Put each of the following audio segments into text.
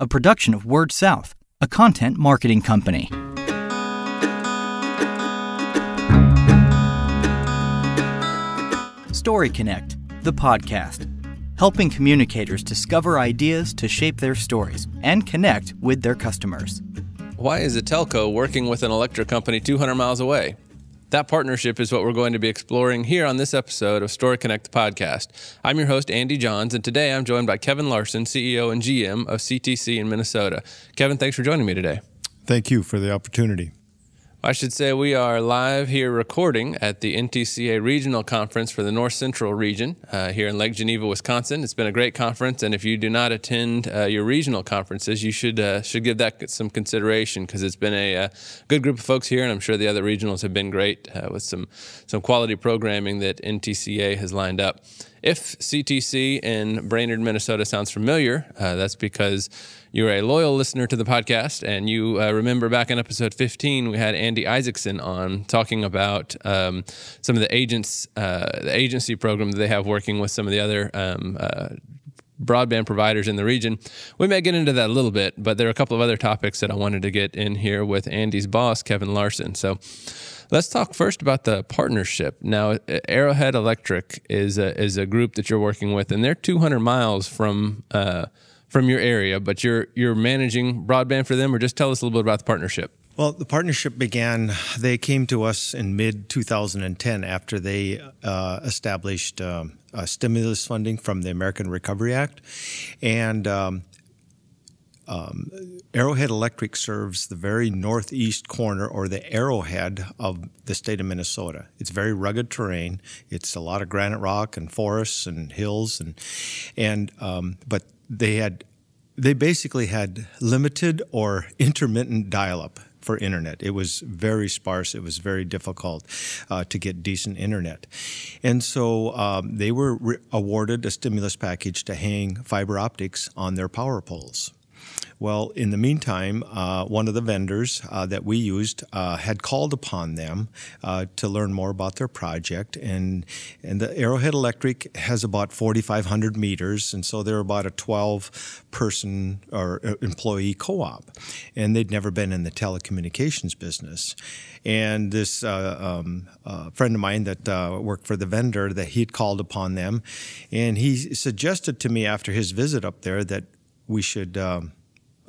a production of WordSouth, a content marketing company. Story Connect, the podcast, helping communicators discover ideas to shape their stories and connect with their customers. Why is a telco working with an electric company 200 miles away? That partnership is what we're going to be exploring here on this episode of Story Connect podcast. I'm your host, Andy Johns, and today I'm joined by Kevin Larson, CEO and GM of CTC in Minnesota. Kevin, thanks for joining me today. Thank you for the opportunity. I should say we are live here recording at the NTCA Regional Conference for the North Central region uh, here in Lake Geneva, Wisconsin. It's been a great conference, and if you do not attend uh, your regional conferences, you should uh, should give that some consideration because it's been a, a, uh, good group of folks here, and I'm sure the other regionals have been great uh, with some some quality programming that NTCA has lined up. If CTC in Brainerd, Minnesota sounds familiar, uh, that's because you're a loyal listener to the podcast, and you uh, remember back in episode 15, we had Andy Isaacson on talking about um, some of the agents, uh, the agency program that they have working with some of the other. Um, uh, broadband providers in the region. We may get into that a little bit, but there are a couple of other topics that I wanted to get in here with Andy's boss, Kevin Larson. So let's talk first about the partnership. Now, Arrowhead Electric is a, is a group that you're working with, and they're 200 miles from uh, from your area, but you're you're managing broadband for them, or just tell us a little bit about the partnership. Well, the partnership began. They came to us in mid 2010 after they uh, established um, stimulus funding from the American Recovery Act, and um, um, Arrowhead Electric serves the very northeast corner or the arrowhead of the state of Minnesota. It's very rugged terrain. It's a lot of granite rock and forests and hills and and um, but they had they basically had limited or intermittent dial-up for internet. It was very sparse. It was very difficult uh, to get decent internet. And so um, they were re- awarded a stimulus package to hang fiber optics on their power poles. Well, in the meantime, uh, one of the vendors uh, that we used uh, had called upon them uh, to learn more about their project, and and the Arrowhead Electric has about 4,500 meters, and so they're about a 12 person or uh, employee co-op, and they'd never been in the telecommunications business. And this uh, um, friend of mine that worked for the vendor that he'd called upon them, and he suggested to me after his visit up there that we should. Um,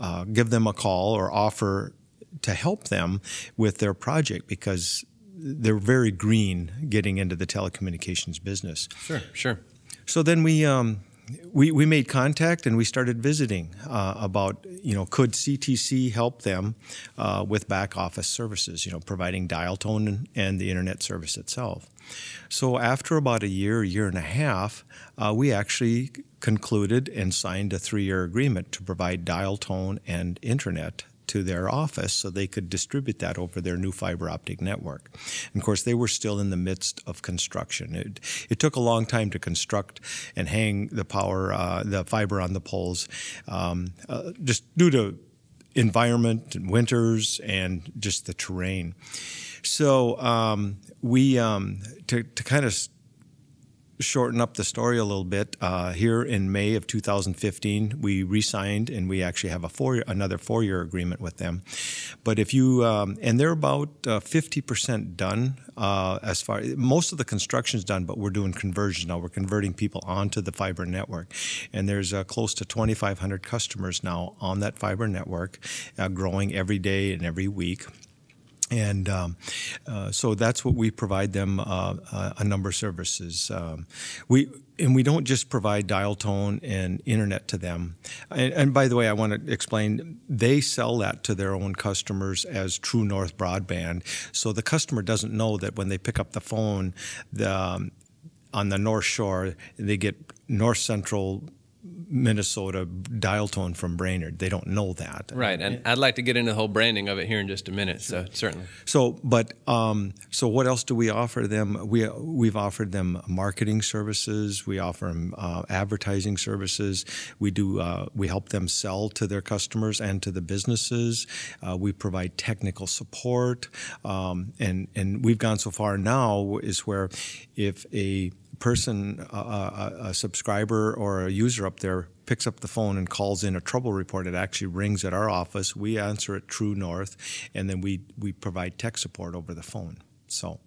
uh, give them a call or offer to help them with their project because they're very green getting into the telecommunications business. Sure, sure. So then we um, we, we made contact and we started visiting uh, about you know could CTC help them uh, with back office services you know providing dial tone and, and, the internet service itself. So after about a year, year and a half, uh, we actually concluded and signed a three-year agreement to provide dial tone and internet to their office so they could distribute that over their new fiber optic network. And of course, they were still in the midst of construction. It, it took a long time to construct and hang the power, uh, the fiber on the poles, um, uh, just due to environment and winters and just the terrain. So um, we, um, to, to kind of shorten up the story a little bit, uh, here in May of 2015, we re-signed and we actually have a four another four-year agreement with them. But if you um, and they're about uh, 50% done uh, as far most of the construction's done, but we're doing conversions now. We're converting people onto the fiber network, and there's uh, close to 2,500 customers now on that fiber network, uh, growing every day and every week. And um, uh, so that's what we provide them uh, uh, a number of services. Um, we and we don't just provide dial tone and internet to them. And, and, by the way, I want to explain they sell that to their own customers as True North Broadband. So the customer doesn't know that when they pick up the phone, the, um, on the North Shore, they get North Central Minnesota dial tone from Brainerd. They don't know that. Right, and I'd like to get into the whole branding of it here in just a minute. So certainly. So, but um, so what else do we offer them? We we've offered them marketing services. We offer them uh, advertising services. We do uh, we help them sell to their customers and to the businesses. Uh, we provide technical support, um, and and we've gone so far now is where if a person, a, a, a, subscriber or a user up there picks up the phone and calls in a trouble report, it actually rings at our office. We answer it True North, and then we we provide tech support over the phone. So.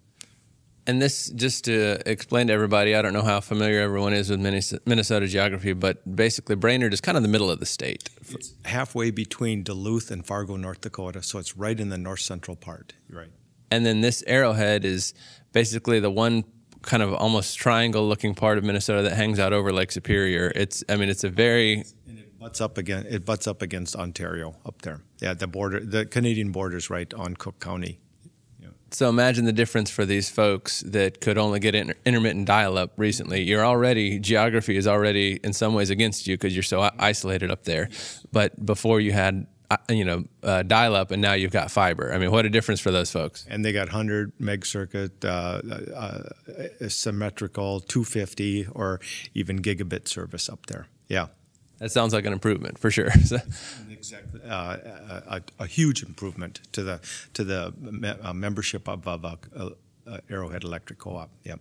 And this, just to explain to everybody, I don't know how familiar everyone is with Minnesota geography, but basically Brainerd is kind of the middle of the state. It's halfway between Duluth and Fargo, North Dakota, so it's right in the north central part. Right. And then this arrowhead is basically the one kind of almost triangle looking part of Minnesota that hangs out over Lake Superior. It's, I mean, it's a very and it butts up again. It butts up against Ontario up there. Yeah, the border, the Canadian border is right on Cook County. So imagine the difference for these folks that could only get inter- intermittent dial-up recently. You're already geography is already in some ways against you because you're so isolated up there. But before you had you know uh, dial-up, and now you've got fiber. I mean, what a difference for those folks. And they got 100 meg circuit, uh, uh, symmetrical, 250, or even gigabit service up there. Yeah. That sounds like an improvement for sure. exactly, uh, a, a, huge improvement to the to the me- uh, membership of, of uh, uh, Arrowhead Electric Co-op. Yep.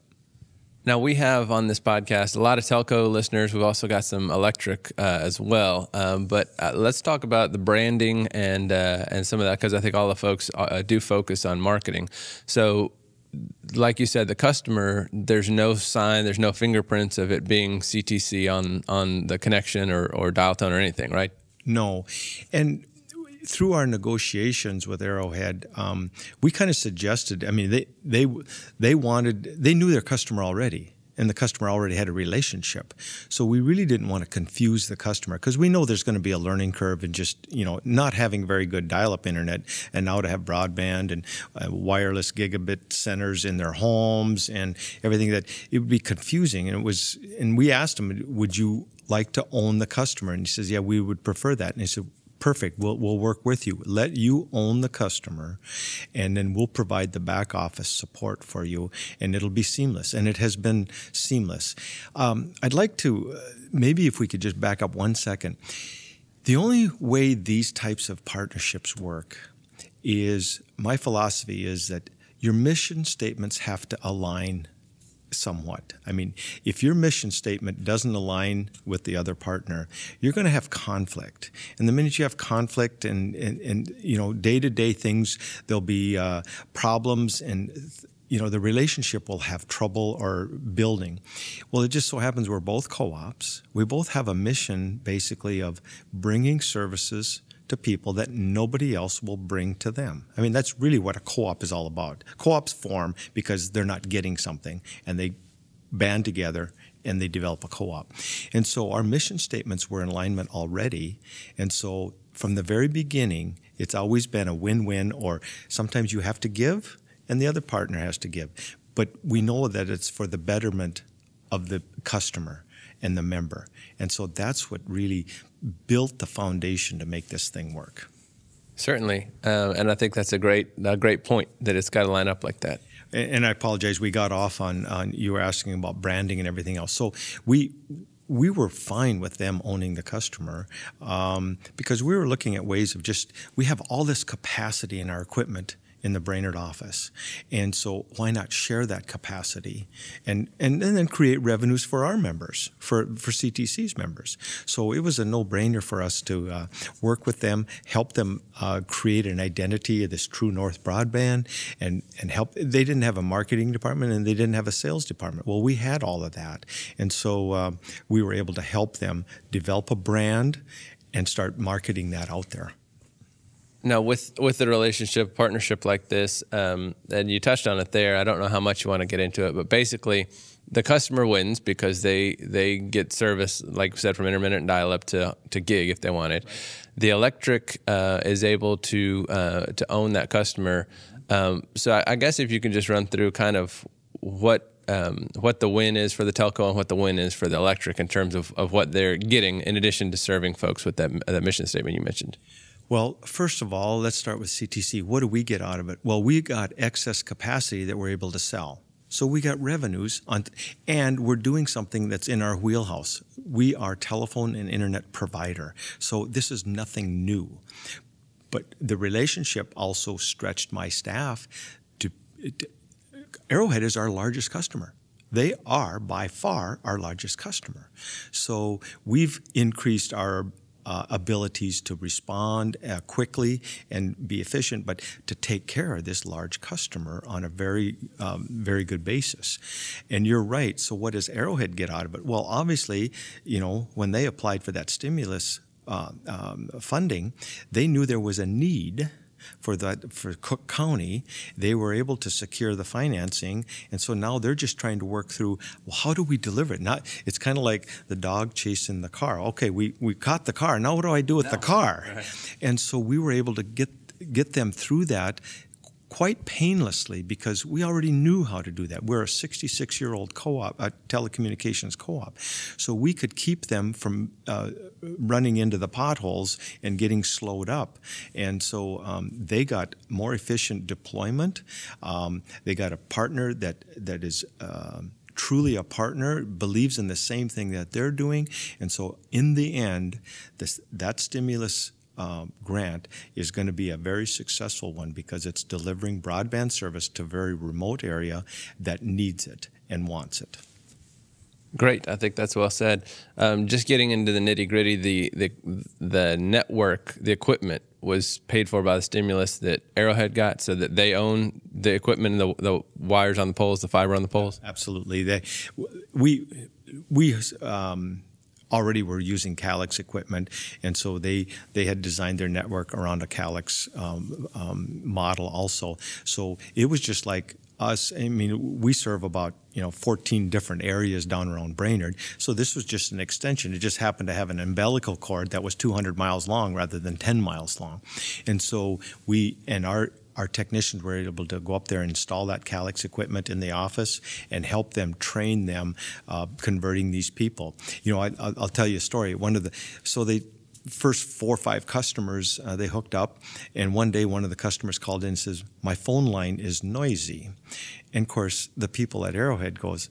Now we have on this podcast a lot of telco listeners. We've also got some electric uh, as well. Um, but uh, let's talk about the branding and and some of that because I think all the folks do focus on marketing. So like you said, the customer, there's no sign, there's no fingerprints of it being CTC on on the connection or, or dial tone or anything, right? No. And through our negotiations with Arrowhead, um, we kind of suggested. I mean, they they they wanted they knew their customer already, and the customer already had a relationship. So we really didn't want to confuse the customer because we know there's going to be a learning curve in just you know not having very good dial-up internet and now to have broadband and uh, wireless gigabit centers in their homes and everything that it would be confusing. And it was and we asked him, would you like to own the customer? And he says, yeah, we would prefer that. And he said, perfect. We'll, we'll work with you. Let you own the customer, and then we'll provide the back office support for you, and it'll be seamless. And it has been seamless. Um, I'd like to uh, maybe if we could just back up one second. The only way these types of partnerships work is my philosophy is that your mission statements have to align somewhat. I mean, if your mission statement doesn't align with the other partner, you're going to have conflict. And the minute you have conflict and, and, and you know, day to day things, there'll be uh, problems and you know the relationship will have trouble or building well it just so happens we're both co-ops we both have a mission basically of bringing services to people that nobody else will bring to them. I mean, that's really what a co op is all about. Co ops form because they're not getting something and they band together and they develop a co op. And so our mission statements were in alignment already. And so from the very beginning, it's always been a win win, or sometimes you have to give and the other partner has to give. But we know that it's for the betterment of the customer and the member. And so that's what really built the foundation to make this thing work. Certainly, uh, and I think that's a great a great point that it's got to line up like that. And, and I apologize, we got off on, on you were asking about branding and everything else. So we we were fine with them owning the customer um, because we were looking at ways of just we have all this capacity in our equipment in the Brainerd office. And so why not share that capacity and, and, and then create revenues for our members, for, for CTC's members. So it was a no-brainer for us to uh, work with them, help them uh, create an identity of this True North broadband and, and help. They didn't have a marketing department and they didn't have a sales department. Well, we had all of that. And so uh, we were able to help them develop a brand and start marketing that out there. Now, with with the relationship partnership like this, um, and you touched on it there. I don't know how much you want to get into it, but basically, the customer wins because they they get service, like we said, from intermittent dial up to to gig if they want it. Right. The electric uh, is able to uh, to own that customer. Um, so I, I, guess if you can just run through kind of what. Um, what the win is for the telco and what the win is for the electric in terms of, of what they're getting in addition to serving folks with that, that mission statement you mentioned. Well, first of all, let's start with CTC. What do we get out of it? Well, we got excess capacity that we're able to sell. So we got revenues on, and we're doing something that's in our wheelhouse. We are telephone and internet provider. So this is nothing new. But the relationship also stretched my staff to, to Arrowhead is our largest customer they are by far our largest customer. So we've increased our uh, abilities to respond uh, quickly and be efficient, but to take care of this large customer on a very, um, very good basis. And you're right. So, what does Arrowhead get out of it? Well, obviously, you know, when they applied for that stimulus uh, um, funding, they knew there was a need for that for Cook County. They were able to secure the financing, and so now they're just trying to work through well, how do we deliver it? Not it's kind of like the dog chasing the car. Okay, we we caught the car. Now what do I do with no. the car? Right. And so we were able to get get them through that quite painlessly because we already knew how to do that. We're a 66 year old co op, a telecommunications co op. So we could keep them from uh, running into the potholes and getting slowed up. And so um, they got more efficient deployment. Um, they got a partner that, that is. Uh, truly a partner, believes in the same thing that they're doing. And so, in the end, this, that stimulus um, grant is going to be a very successful one because it's delivering broadband service to a very remote area that needs it and wants it. Great, I think that's well said. Um, just getting into the nitty gritty, the, the the network, the equipment was paid for by the stimulus that Arrowhead got, so that they own the equipment and the, the wires on the poles, the fiber on the poles. Absolutely, they we we. Um, already were using Calix equipment, and so they they had designed their network around a Calix um, um, model also. So it was just like us. I mean, we serve about you know 14 different areas down around Brainerd. So this was just an extension. It just happened to have an umbilical cord that was 200 miles long rather than 10 miles long, and so we and our our technicians were able to go up there and install that Calix equipment in the office and help them train them uh, converting these people. You know, I, will tell you a story. One of the so they first four or five customers uh, they hooked up, and one day one of the customers called in and says, "My phone line is noisy," and of course the people at Arrowhead goes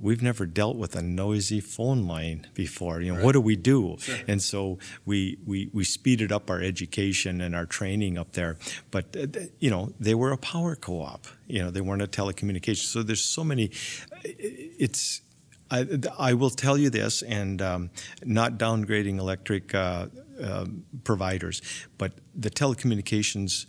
we've never dealt with a noisy phone line before. You know, right. what do we do? Sure. And so we, we we speeded up our education and our training up there. But uh, you know, they were a power co-op. You know, they weren't a telecommunications. So there's so many. It's I, I will tell you this, and um, not downgrading electric uh, uh, providers, but the telecommunications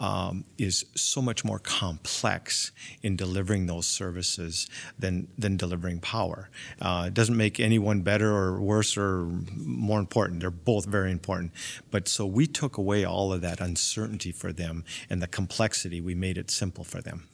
um, is so much more complex in delivering those services than than delivering power. Uh, it doesn't make anyone better or worse or more important. They're both very important. But so we took away all of that uncertainty for them and the complexity. We made it simple for them.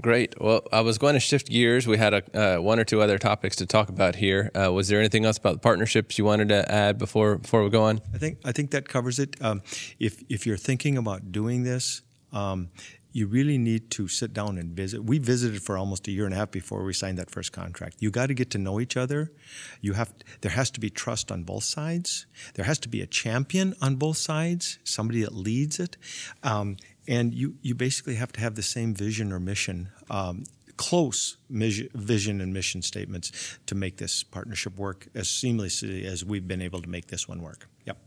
Great. Well, I was going to shift gears. We had a, uh, one or two other topics to talk about here. Uh, was there anything else about the partnerships you wanted to add before before we go on? I think I think that covers it. Um, if if you're thinking about doing this, um, you really need to sit down and visit. We visited for almost a year and a half before we signed that first contract. You got to get to know each other. You have there has to be trust on both sides. There has to be a champion on both sides, somebody that leads it. Um, and you you basically have to have the same vision or mission. Um, close vision and mission statements to make this partnership work as seamlessly as we've been able to make this one work. Yep.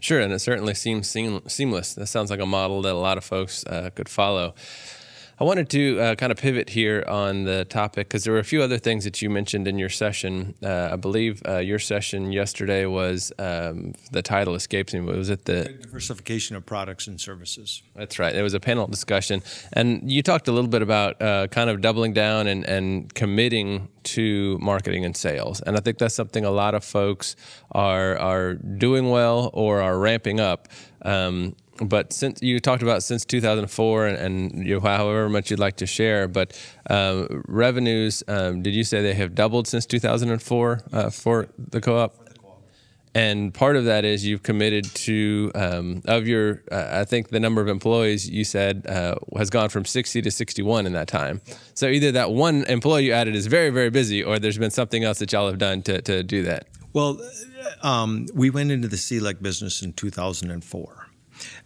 Sure, and it certainly seems seamless. That sounds like a model that a lot of folks uh, could follow. I wanted to uh, kind of pivot here on the topic because there were a few other things that you mentioned in your session. Uh, I believe uh, your session yesterday was um, the title escapes me. Was it the diversification of products and services? That's right. It was a panel discussion, and you talked a little bit about uh, kind of doubling down and, and committing to marketing and sales. And I think that's something a lot of folks are are doing well or are ramping up. Um, but since you talked about since 2004 and, and you however much you'd like to share, but um, revenues, um, did you say they have doubled since 2004 uh, for the co-op? And part of that is you've committed to um, of your. Uh, I think the number of employees you said uh, has gone from 60 to 61 in that time. So either that one employee you added is very very busy, or there's been something else that y'all have done to to do that. Well, um, we went into the CLEC business in 2004.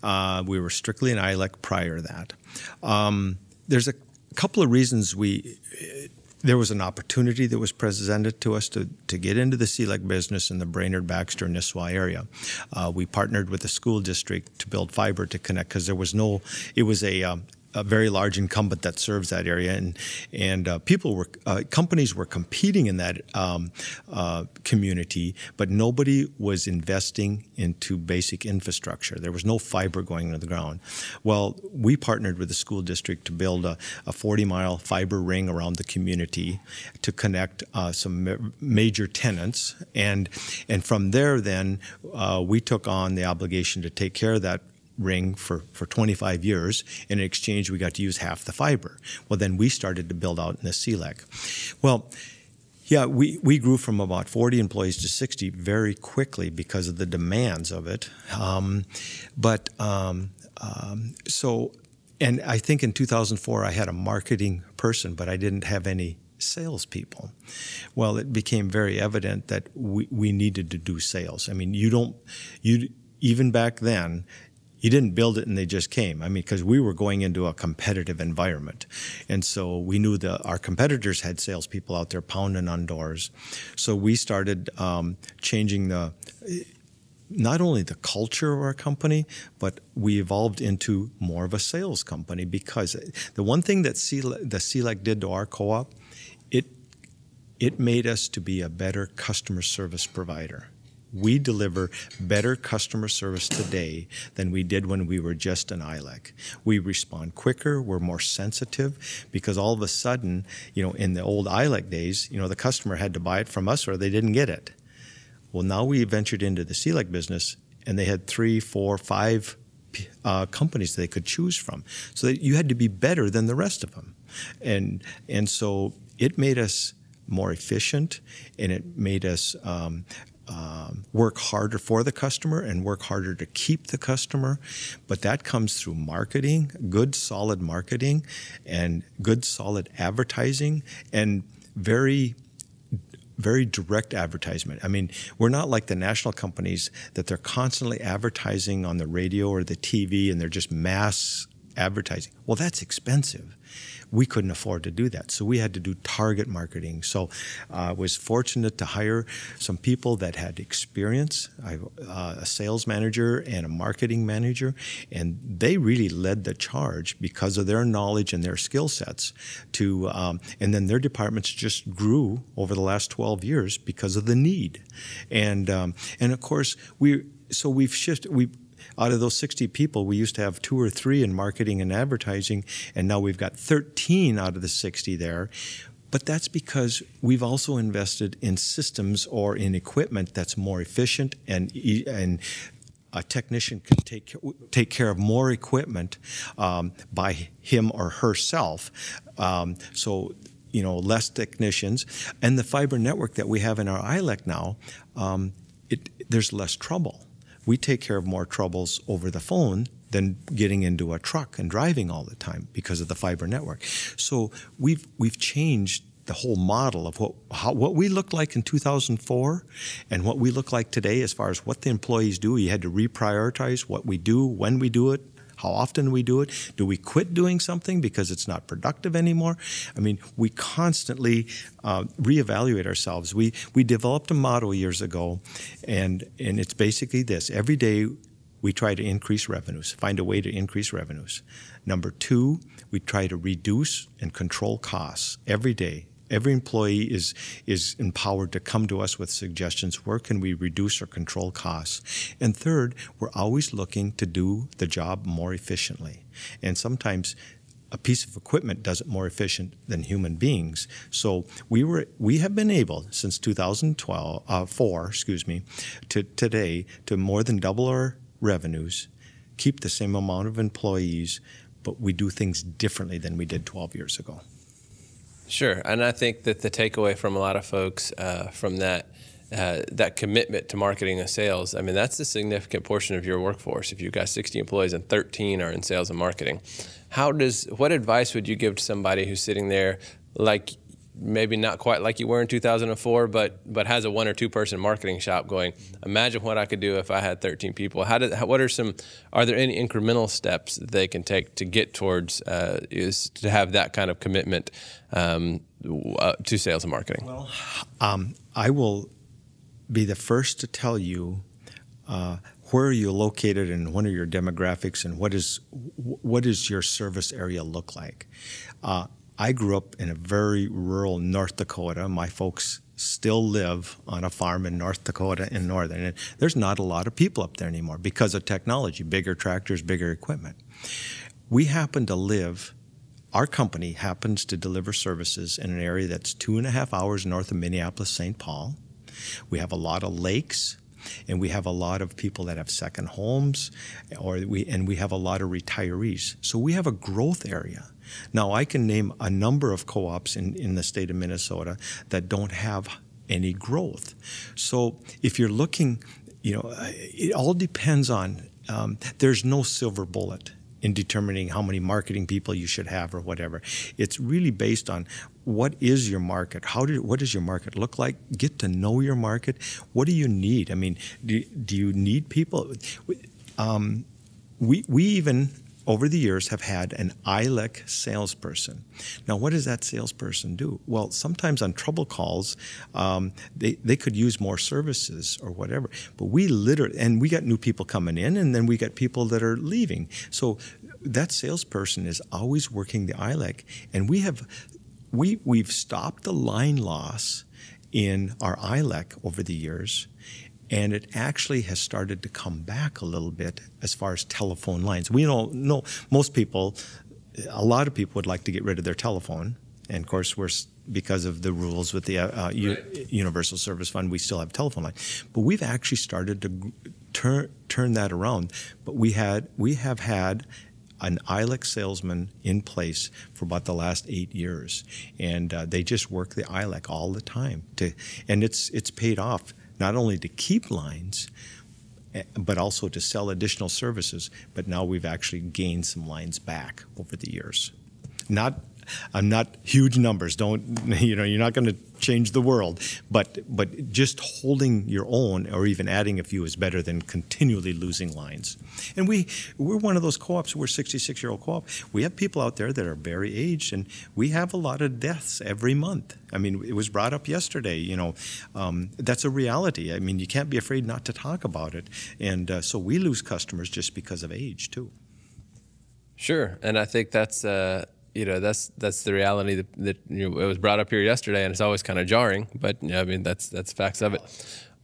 Uh, we were strictly an ILEC prior to that. Um, there's a couple of reasons we. There was an opportunity that was presented to us to, to get into the CLEC business in the Brainerd, Baxter, Nisswa area. Uh, we partnered with the school district to build fiber to connect because there was no, it was a, um, a very large incumbent that serves that area, and and uh, people were uh, companies were competing in that um, uh, community, but nobody was investing into basic infrastructure. There was no fiber going into the ground. Well, we partnered with the school district to build a, a 40 mile fiber ring around the community to connect uh, some ma- major tenants, and and from there, then uh, we took on the obligation to take care of that ring for, for 25 years. And in exchange, we got to use half the fiber. Well, then we started to build out in the CLEC. Well, yeah, we, we grew from about 40 employees to 60 very quickly because of the demands of it. Um, but um, um, so, and I think in 2004 I had a marketing person, but I didn't have any salespeople. Well, it became very evident that we, we needed to do sales. I mean, you don't, you even back then, you didn't build it and they just came. I mean, because we were going into a competitive environment. And so we knew that our competitors had salespeople out there pounding on doors. So we started um, changing the, not only the culture of our company, but we evolved into more of a sales company because the one thing that CLEC, the CLEC did to our co-op, it, it made us to be a better customer service provider we deliver better customer service today than we did when we were just an ILEC. We respond quicker, we're more sensitive because all of a sudden, you know, in the old ILEC days, you know, the customer had to buy it from us or they didn't get it. Well, now we ventured into the CLEC business and they had three, four, five uh, companies they could choose from. So that you had to be better than the rest of them. And, and so it made us more efficient and it made us um, um, work harder for the customer and work harder to keep the customer. But that comes through marketing, good, solid marketing, and good, solid advertising, and very very direct advertisement. I mean, we're not like the national companies that they're constantly advertising on the radio or the TV and they're just mass advertising. Well, that's expensive we couldn't afford to do that. So we had to do target marketing. So I uh, was fortunate to hire some people that had experience, I, uh, a sales manager and a marketing manager, and they really led the charge because of their knowledge and their skill sets. To um, and then their departments just grew over the last 12 years because of the need, and um, and of course we so we've shifted we out of those 60 people, we used to have two or three in marketing and advertising, and now we've got 13 out of the 60 there. But that's because we've also invested in systems or in equipment that's more efficient and and a technician can take take care of more equipment um, by him or herself. Um, so you know less technicians, and the fiber network that we have in our ILEC now, um, it, there's less trouble we take care of more troubles over the phone than getting into a truck and driving all the time because of the fiber network. So we've we've changed the whole model of what how, what we looked like in 2004 and what we look like today as far as what the employees do. You had to reprioritize what we do, when we do it, how often we do it. Do we quit doing something because it's not productive anymore? I mean, we constantly uh, reevaluate ourselves. We we developed a model years ago, and and it's basically this: every day we try to increase revenues, find a way to increase revenues. Number two, we try to reduce and control costs every day Every employee is, is empowered to come to us with suggestions. Where can we reduce or control costs? And third, we're always looking to do the job more efficiently. And sometimes a piece of equipment does it more efficient than human beings. So we were we have been able since 2012 uh, four, excuse me, to today to more than double our revenues, keep the same amount of employees, but we do things differently than we did 12 years ago. Sure, and I think that the takeaway from a lot of folks uh, from that uh, that commitment to marketing and sales, I mean, that's a significant portion of your workforce. If you've got 60 employees and 13 are in sales and marketing, how does what advice would you give to somebody who's sitting there like maybe not quite like you were in 2004, but but has a one or two person marketing shop going. Imagine what I could do if I had 13 people. How did how, what are some are there any incremental steps that they can take to get towards uh, is to have that kind of commitment um, uh, to sales and marketing? Well, um, I will be the first to tell you uh, where are you located and what are your demographics and what is what does your service area look like? Uh, I grew up in a very rural North Dakota. My folks still live on a farm in North Dakota in northern. And there's not a lot of people up there anymore because of technology, bigger tractors, bigger equipment. We happen to live, our company happens to deliver services in an area that's two and a half hours north of Minneapolis, St. Paul. We have a lot of lakes and we have a lot of people that have second homes or we and we have a lot of retirees so we have a growth area now i can name a number of co-ops in, in the state of minnesota that don't have any growth so if you're looking you know it all depends on um, there's no silver bullet in determining how many marketing people you should have or whatever. It's really based on what is your market? How do what does your market look like? Get to know your market. What do you need? I mean, do, do you need people? Um, we we even over the years have had an ILEC salesperson. Now, what does that salesperson do? Well, sometimes on trouble calls, um, they, they could use more services or whatever. But we literally, and we got new people coming in, and then we got people that are leaving. So that salesperson is always working the ILEC, and we have we we've stopped the line loss in our ILEC over the years and it actually has started to come back a little bit as far as telephone lines. We don't know most people, a lot of people would like to get rid of their telephone, and of course we're because of the rules with the uh, uh U- Universal Service Fund, we still have telephone line. But we've actually started to turn turn that around. But we had we have had an ILEC salesman in place for about the last eight years, and uh, they just work the ILEC all the time. To, and it's it's paid off not only to keep lines, eh, but also to sell additional services. But now we've actually gained some lines back over the years. Not I'm not huge numbers. Don't you know? You're not going to change the world, but but just holding your own or even adding a few is better than continually losing lines. And we we're one of those co-ops. We're 66 year old co-op. We have people out there that are very aged, and we have a lot of deaths every month. I mean, it was brought up yesterday. You know, um, that's a reality. I mean, you can't be afraid not to talk about it, and uh, so we lose customers just because of age too. Sure, and I think that's. Uh you know that's that's the reality that, that you know, it was brought up here yesterday, and it's always kind of jarring. But you know, I mean, that's that's facts of it.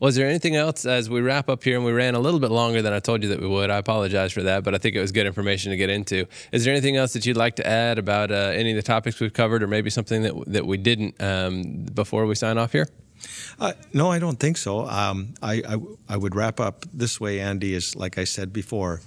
Was there anything else as we wrap up here and we ran a little bit longer than I told you that we would? I apologize for that, but I think it was good information to get into. Is there anything else that you'd like to add about uh, any of the topics we've covered, or maybe something that that we didn't um, before we sign off here? Uh, no, I don't think so. Um, I, I, I would wrap up this way, Andy. Is like I said before.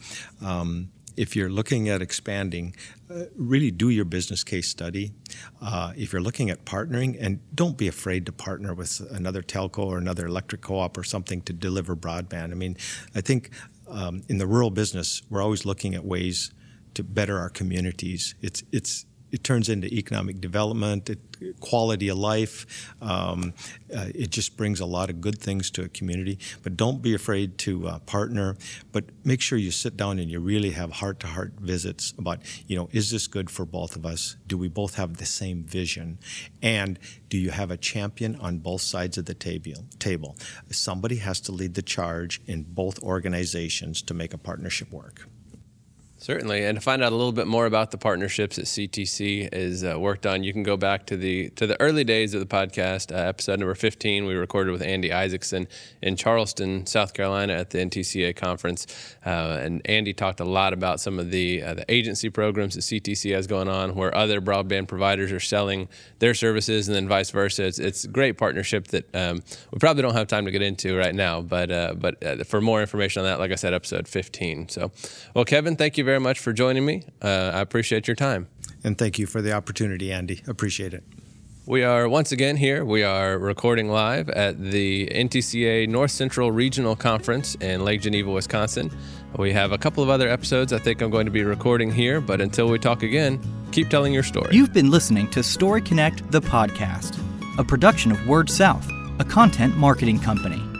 Um, if you're looking at expanding, uh, really do your business case study. Uh, if you're looking at partnering, and don't be afraid to partner with another telco or another electric co-op or something to deliver broadband. I mean, I think um, in the rural business, we're always looking at ways to better our communities. It's it's it turns into economic development, it, quality of life. Um, uh, it just brings a lot of good things to a community. But don't be afraid to uh, partner. But make sure you sit down and you really have heart-to-heart visits about, you know, is this good for both of us? Do we both have the same vision? And do you have a champion on both sides of the table? Table. Somebody has to lead the charge in both organizations to make a partnership work. Certainly, and to find out a little bit more about the partnerships that CTC is uh, worked on, you can go back to the to the early days of the podcast, uh, episode number fifteen. We recorded with Andy Isaacson in Charleston, South Carolina, at the NTCA conference, uh, and Andy talked a lot about some of the uh, the agency programs that CTC has going on, where other broadband providers are selling their services, and then vice versa. It's, it's a great partnership that um, we probably don't have time to get into right now, but uh, but uh, for more information on that, like I said, episode fifteen. So, well, Kevin, thank you very very much for joining me. Uh, I appreciate your time. And thank you for the opportunity, Andy. Appreciate it. We are once again here. We are recording live at the NTCA North Central Regional Conference in Lake Geneva, Wisconsin. We have a couple of other episodes I think I'm going to be recording here, but until we talk again, keep telling your story. You've been listening to Story Connect, the podcast, a production of WordSouth, a content marketing company.